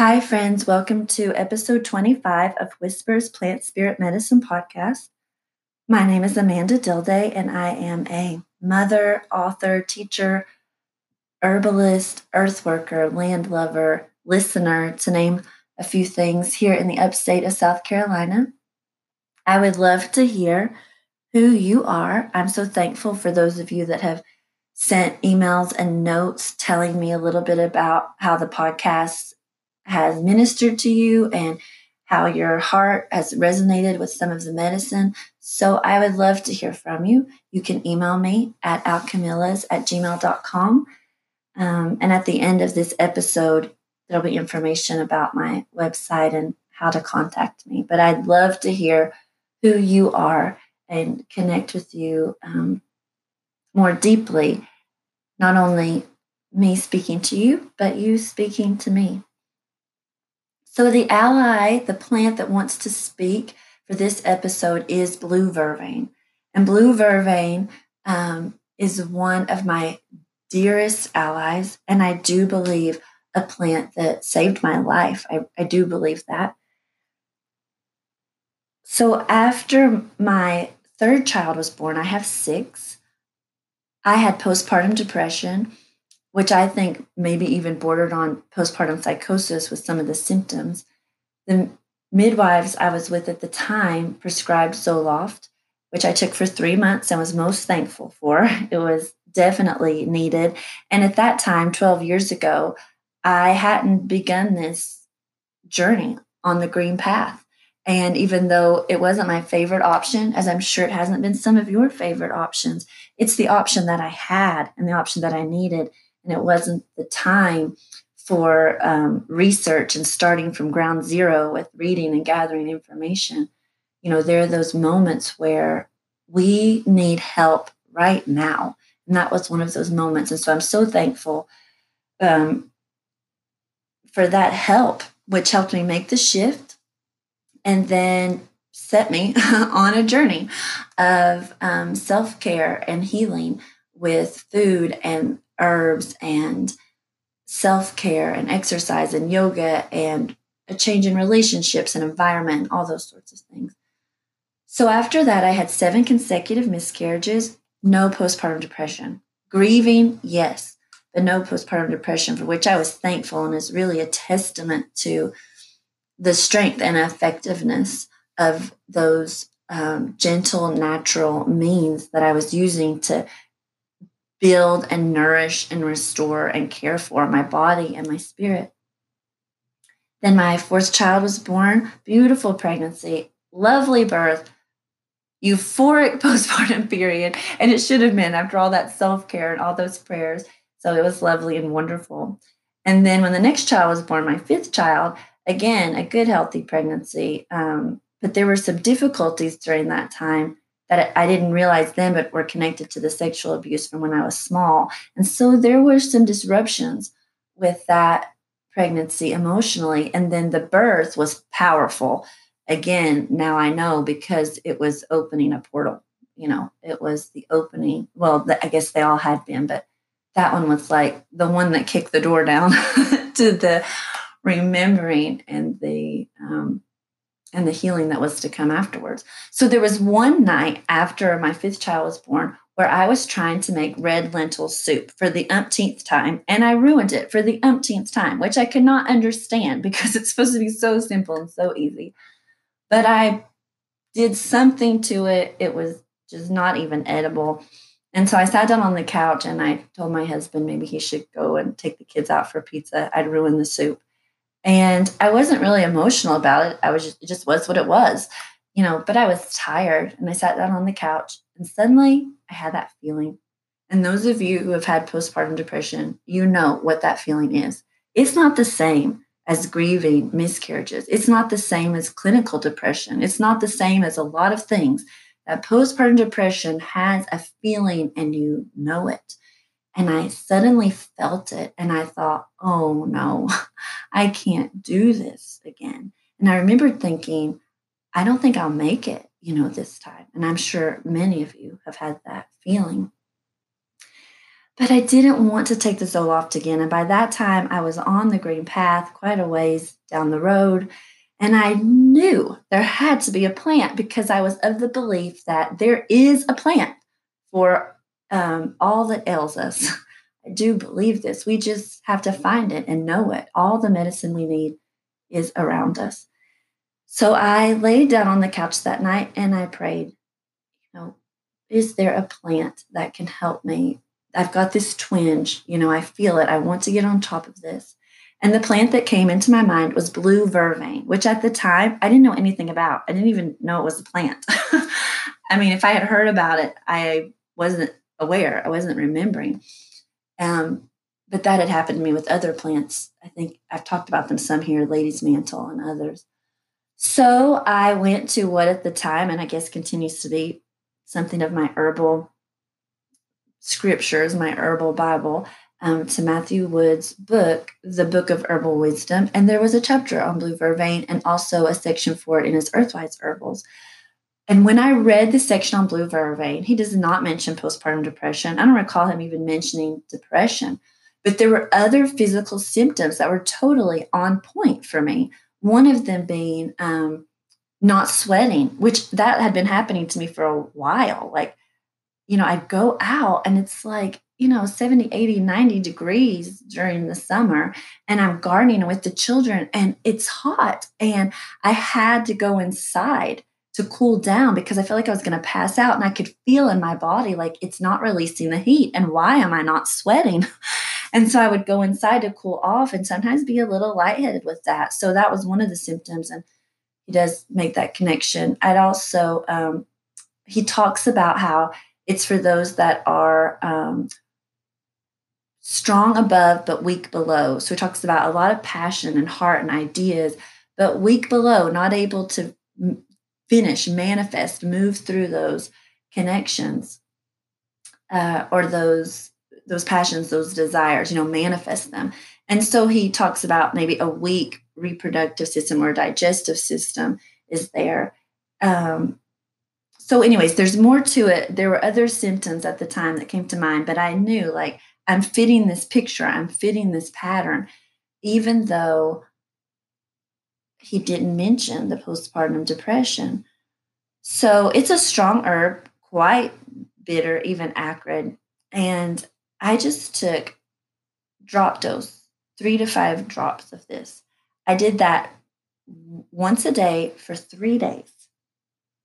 Hi, friends. Welcome to episode 25 of Whispers Plant Spirit Medicine podcast. My name is Amanda Dilday, and I am a mother, author, teacher, herbalist, earth worker, land lover, listener, to name a few things here in the upstate of South Carolina. I would love to hear who you are. I'm so thankful for those of you that have sent emails and notes telling me a little bit about how the podcast has ministered to you and how your heart has resonated with some of the medicine. So I would love to hear from you. You can email me at alchemillas at gmail.com. Um, and at the end of this episode, there'll be information about my website and how to contact me. But I'd love to hear who you are and connect with you um, more deeply. Not only me speaking to you, but you speaking to me. So, the ally, the plant that wants to speak for this episode is blue vervain. And blue vervain um, is one of my dearest allies. And I do believe a plant that saved my life. I, I do believe that. So, after my third child was born, I have six. I had postpartum depression which I think maybe even bordered on postpartum psychosis with some of the symptoms. The midwives I was with at the time prescribed Zoloft, which I took for three months and was most thankful for. It was definitely needed. And at that time, 12 years ago, I hadn't begun this journey on the green path. And even though it wasn't my favorite option, as I'm sure it hasn't been some of your favorite options, it's the option that I had and the option that I needed and it wasn't the time for um, research and starting from ground zero with reading and gathering information. You know, there are those moments where we need help right now. And that was one of those moments. And so I'm so thankful um, for that help, which helped me make the shift and then set me on a journey of um, self care and healing with food and herbs and self care and exercise and yoga and a change in relationships and environment, all those sorts of things. So after that, I had seven consecutive miscarriages, no postpartum depression. Grieving, yes, but no postpartum depression, for which I was thankful and is really a testament to the strength and effectiveness of those um, gentle, natural means that I was using to build and nourish and restore and care for my body and my spirit. Then my fourth child was born, beautiful pregnancy, lovely birth, euphoric postpartum period. And it should have been after all that self care and all those prayers. So it was lovely and wonderful. And then when the next child was born, my fifth child, again, a good, healthy pregnancy. Um, but there were some difficulties during that time that I didn't realize then, but were connected to the sexual abuse from when I was small. And so there were some disruptions with that pregnancy emotionally. And then the birth was powerful. Again, now I know because it was opening a portal. You know, it was the opening. Well, I guess they all had been, but that one was like the one that kicked the door down to the remembering and the um, and the healing that was to come afterwards. So there was one night after my fifth child was born where I was trying to make red lentil soup for the umpteenth time, and I ruined it for the umpteenth time, which I could not understand because it's supposed to be so simple and so easy. But I did something to it. It was just not even edible. And so I sat down on the couch and I told my husband maybe he should go and take the kids out for pizza. I'd ruined the soup. And I wasn't really emotional about it. I was just, it just was what it was, you know, but I was tired and I sat down on the couch and suddenly I had that feeling. And those of you who have had postpartum depression, you know what that feeling is. It's not the same as grieving miscarriages. It's not the same as clinical depression. It's not the same as a lot of things. That postpartum depression has a feeling and you know it. And I suddenly felt it and I thought, oh no, I can't do this again. And I remember thinking, I don't think I'll make it, you know, this time. And I'm sure many of you have had that feeling. But I didn't want to take the Zoloft again. And by that time, I was on the green path quite a ways down the road. And I knew there had to be a plant because I was of the belief that there is a plant for um, all that ails us. I do believe this. We just have to find it and know it. All the medicine we need is around us. So I laid down on the couch that night and I prayed, you know, is there a plant that can help me? I've got this twinge, you know, I feel it. I want to get on top of this. And the plant that came into my mind was blue vervain, which at the time I didn't know anything about. I didn't even know it was a plant. I mean, if I had heard about it, I wasn't aware, I wasn't remembering. Um, but that had happened to me with other plants. I think I've talked about them some here, lady's mantle and others. So I went to what at the time, and I guess continues to be something of my herbal scriptures, my herbal Bible, um, to Matthew Wood's book, The Book of Herbal Wisdom. And there was a chapter on blue vervain and also a section for it in his Earthwise Herbals. And when I read the section on blue vervain, he does not mention postpartum depression. I don't recall him even mentioning depression, but there were other physical symptoms that were totally on point for me. One of them being um, not sweating, which that had been happening to me for a while. Like, you know, I'd go out and it's like, you know, 70, 80, 90 degrees during the summer, and I'm gardening with the children and it's hot. And I had to go inside to cool down because I felt like I was going to pass out and I could feel in my body like it's not releasing the heat. And why am I not sweating? and so I would go inside to cool off and sometimes be a little lightheaded with that. So that was one of the symptoms. And he does make that connection. I'd also, um, he talks about how it's for those that are um, strong above but weak below. So he talks about a lot of passion and heart and ideas, but weak below, not able to finish, manifest, move through those connections uh, or those those passions, those desires, you know, manifest them. And so he talks about maybe a weak reproductive system or digestive system is there. Um, so, anyways, there's more to it. There were other symptoms at the time that came to mind, but I knew like I'm fitting this picture, I'm fitting this pattern, even though he didn't mention the postpartum depression. So it's a strong herb, quite bitter, even acrid. And I just took drop dose, three to five drops of this. I did that once a day for three days.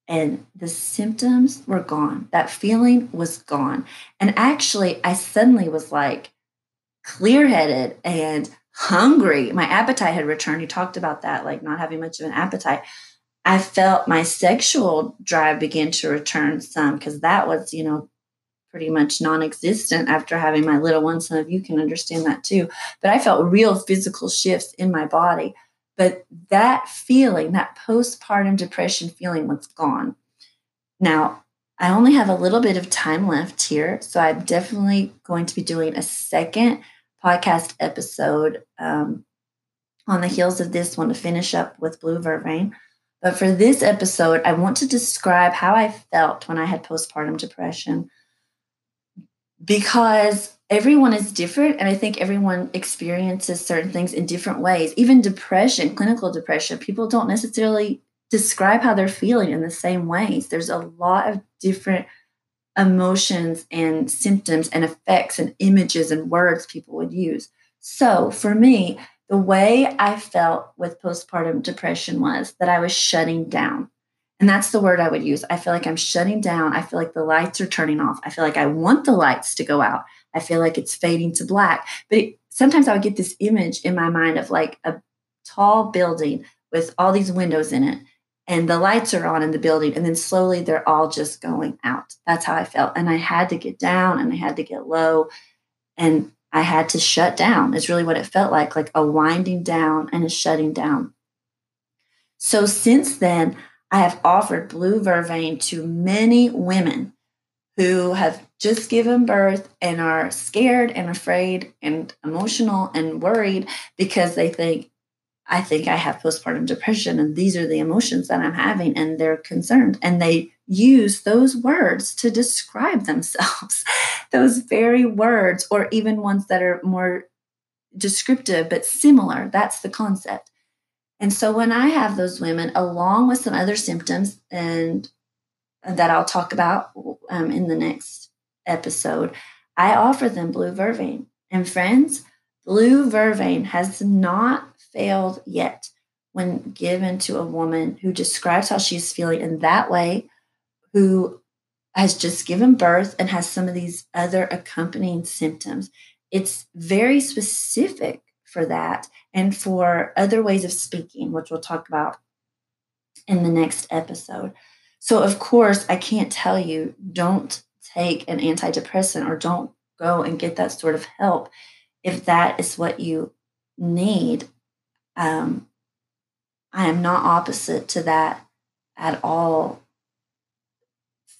And the symptoms were gone. That feeling was gone. And actually, I suddenly was like clear headed and hungry. My appetite had returned. He talked about that, like not having much of an appetite. I felt my sexual drive begin to return some because that was, you know, pretty much non existent after having my little one. Some of you can understand that too. But I felt real physical shifts in my body. But that feeling, that postpartum depression feeling, was gone. Now, I only have a little bit of time left here. So I'm definitely going to be doing a second podcast episode um, on the heels of this one to finish up with Blue Vervain. But for this episode, I want to describe how I felt when I had postpartum depression because everyone is different. And I think everyone experiences certain things in different ways. Even depression, clinical depression, people don't necessarily describe how they're feeling in the same ways. There's a lot of different emotions and symptoms and effects and images and words people would use. So for me, the way I felt with postpartum depression was that I was shutting down. And that's the word I would use. I feel like I'm shutting down. I feel like the lights are turning off. I feel like I want the lights to go out. I feel like it's fading to black. But it, sometimes I would get this image in my mind of like a tall building with all these windows in it and the lights are on in the building and then slowly they're all just going out. That's how i felt and i had to get down and i had to get low and i had to shut down is really what it felt like like a winding down and a shutting down. So since then i have offered blue vervain to many women who have just given birth and are scared and afraid and emotional and worried because they think I think I have postpartum depression and these are the emotions that I'm having and they're concerned and they use those words to describe themselves, those very words, or even ones that are more descriptive but similar. That's the concept. And so when I have those women, along with some other symptoms, and that I'll talk about um, in the next episode, I offer them blue vervain. And friends, blue vervain has not failed yet when given to a woman who describes how she's feeling in that way, who has just given birth and has some of these other accompanying symptoms. It's very specific for that and for other ways of speaking, which we'll talk about in the next episode. So, of course, I can't tell you don't take an antidepressant or don't go and get that sort of help if that is what you need. Um, I am not opposite to that at all.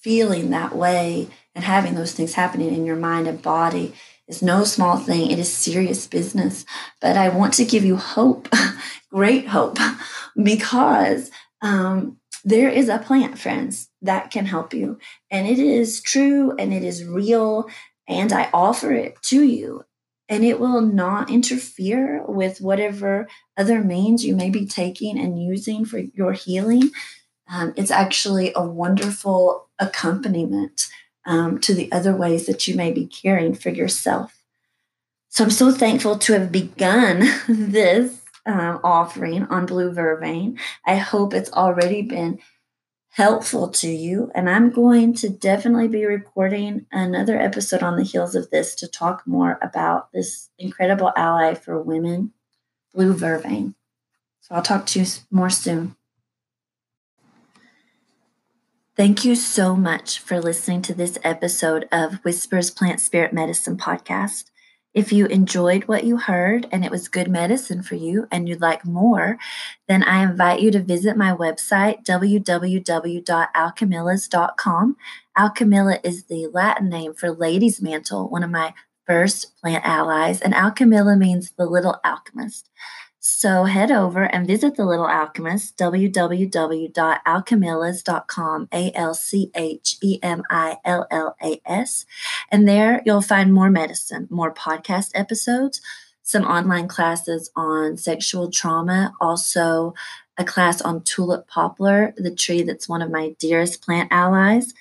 Feeling that way and having those things happening in your mind and body is no small thing. It is serious business. But I want to give you hope, great hope, because um, there is a plant, friends, that can help you. And it is true and it is real. And I offer it to you and it will not interfere with whatever other means you may be taking and using for your healing. Um, it's actually a wonderful accompaniment um, to the other ways that you may be caring for yourself. So I'm so thankful to have begun this um, offering on Blue Vervain. I hope it's already been helpful to you. And I'm going to definitely be recording another episode on the heels of this to talk more about this incredible ally for women, Blue Vervain. So I'll talk to you more soon. Thank you so much for listening to this episode of Whispers Plant Spirit Medicine podcast. If you enjoyed what you heard and it was good medicine for you and you'd like more, then I invite you to visit my website, www.alchemillas.com. Alchemilla is the Latin name for lady's mantle, one of my first plant allies, and alchemilla means the little alchemist. So head over and visit the Little Alchemist, www.alchemillas.com, A L C H E M I L L A S. And there you'll find more medicine, more podcast episodes, some online classes on sexual trauma, also a class on tulip poplar, the tree that's one of my dearest plant allies.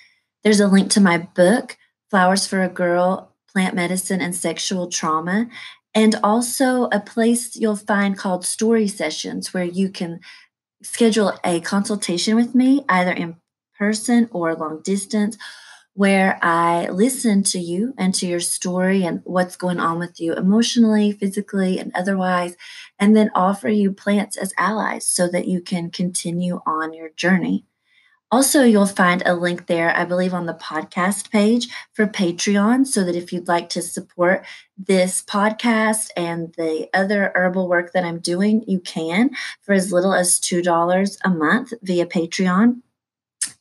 There's a link to my book, Flowers for a Girl Plant Medicine and Sexual Trauma and also a place you'll find called story sessions where you can schedule a consultation with me either in person or long distance where I listen to you and to your story and what's going on with you emotionally, physically, and otherwise, and then offer you plants as allies so that you can continue on your journey. Also, you'll find a link there, I believe, on the podcast page for Patreon, so that if you'd like to support this podcast and the other herbal work that I'm doing, you can for as little as $2 a month via Patreon.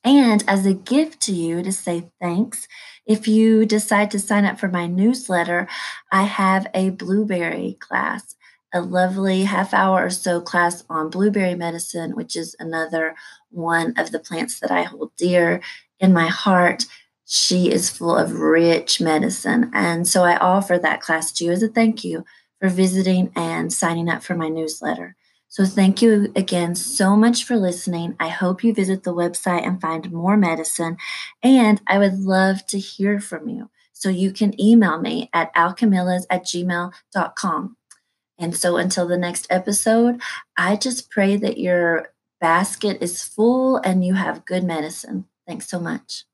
And as a gift to you to say thanks, if you decide to sign up for my newsletter, I have a blueberry class a lovely half hour or so class on blueberry medicine, which is another one of the plants that I hold dear in my heart. She is full of rich medicine. And so I offer that class to you as a thank you for visiting and signing up for my newsletter. So thank you again so much for listening. I hope you visit the website and find more medicine. And I would love to hear from you. So you can email me at alchemillas at gmail.com. And so until the next episode, I just pray that your basket is full and you have good medicine. Thanks so much.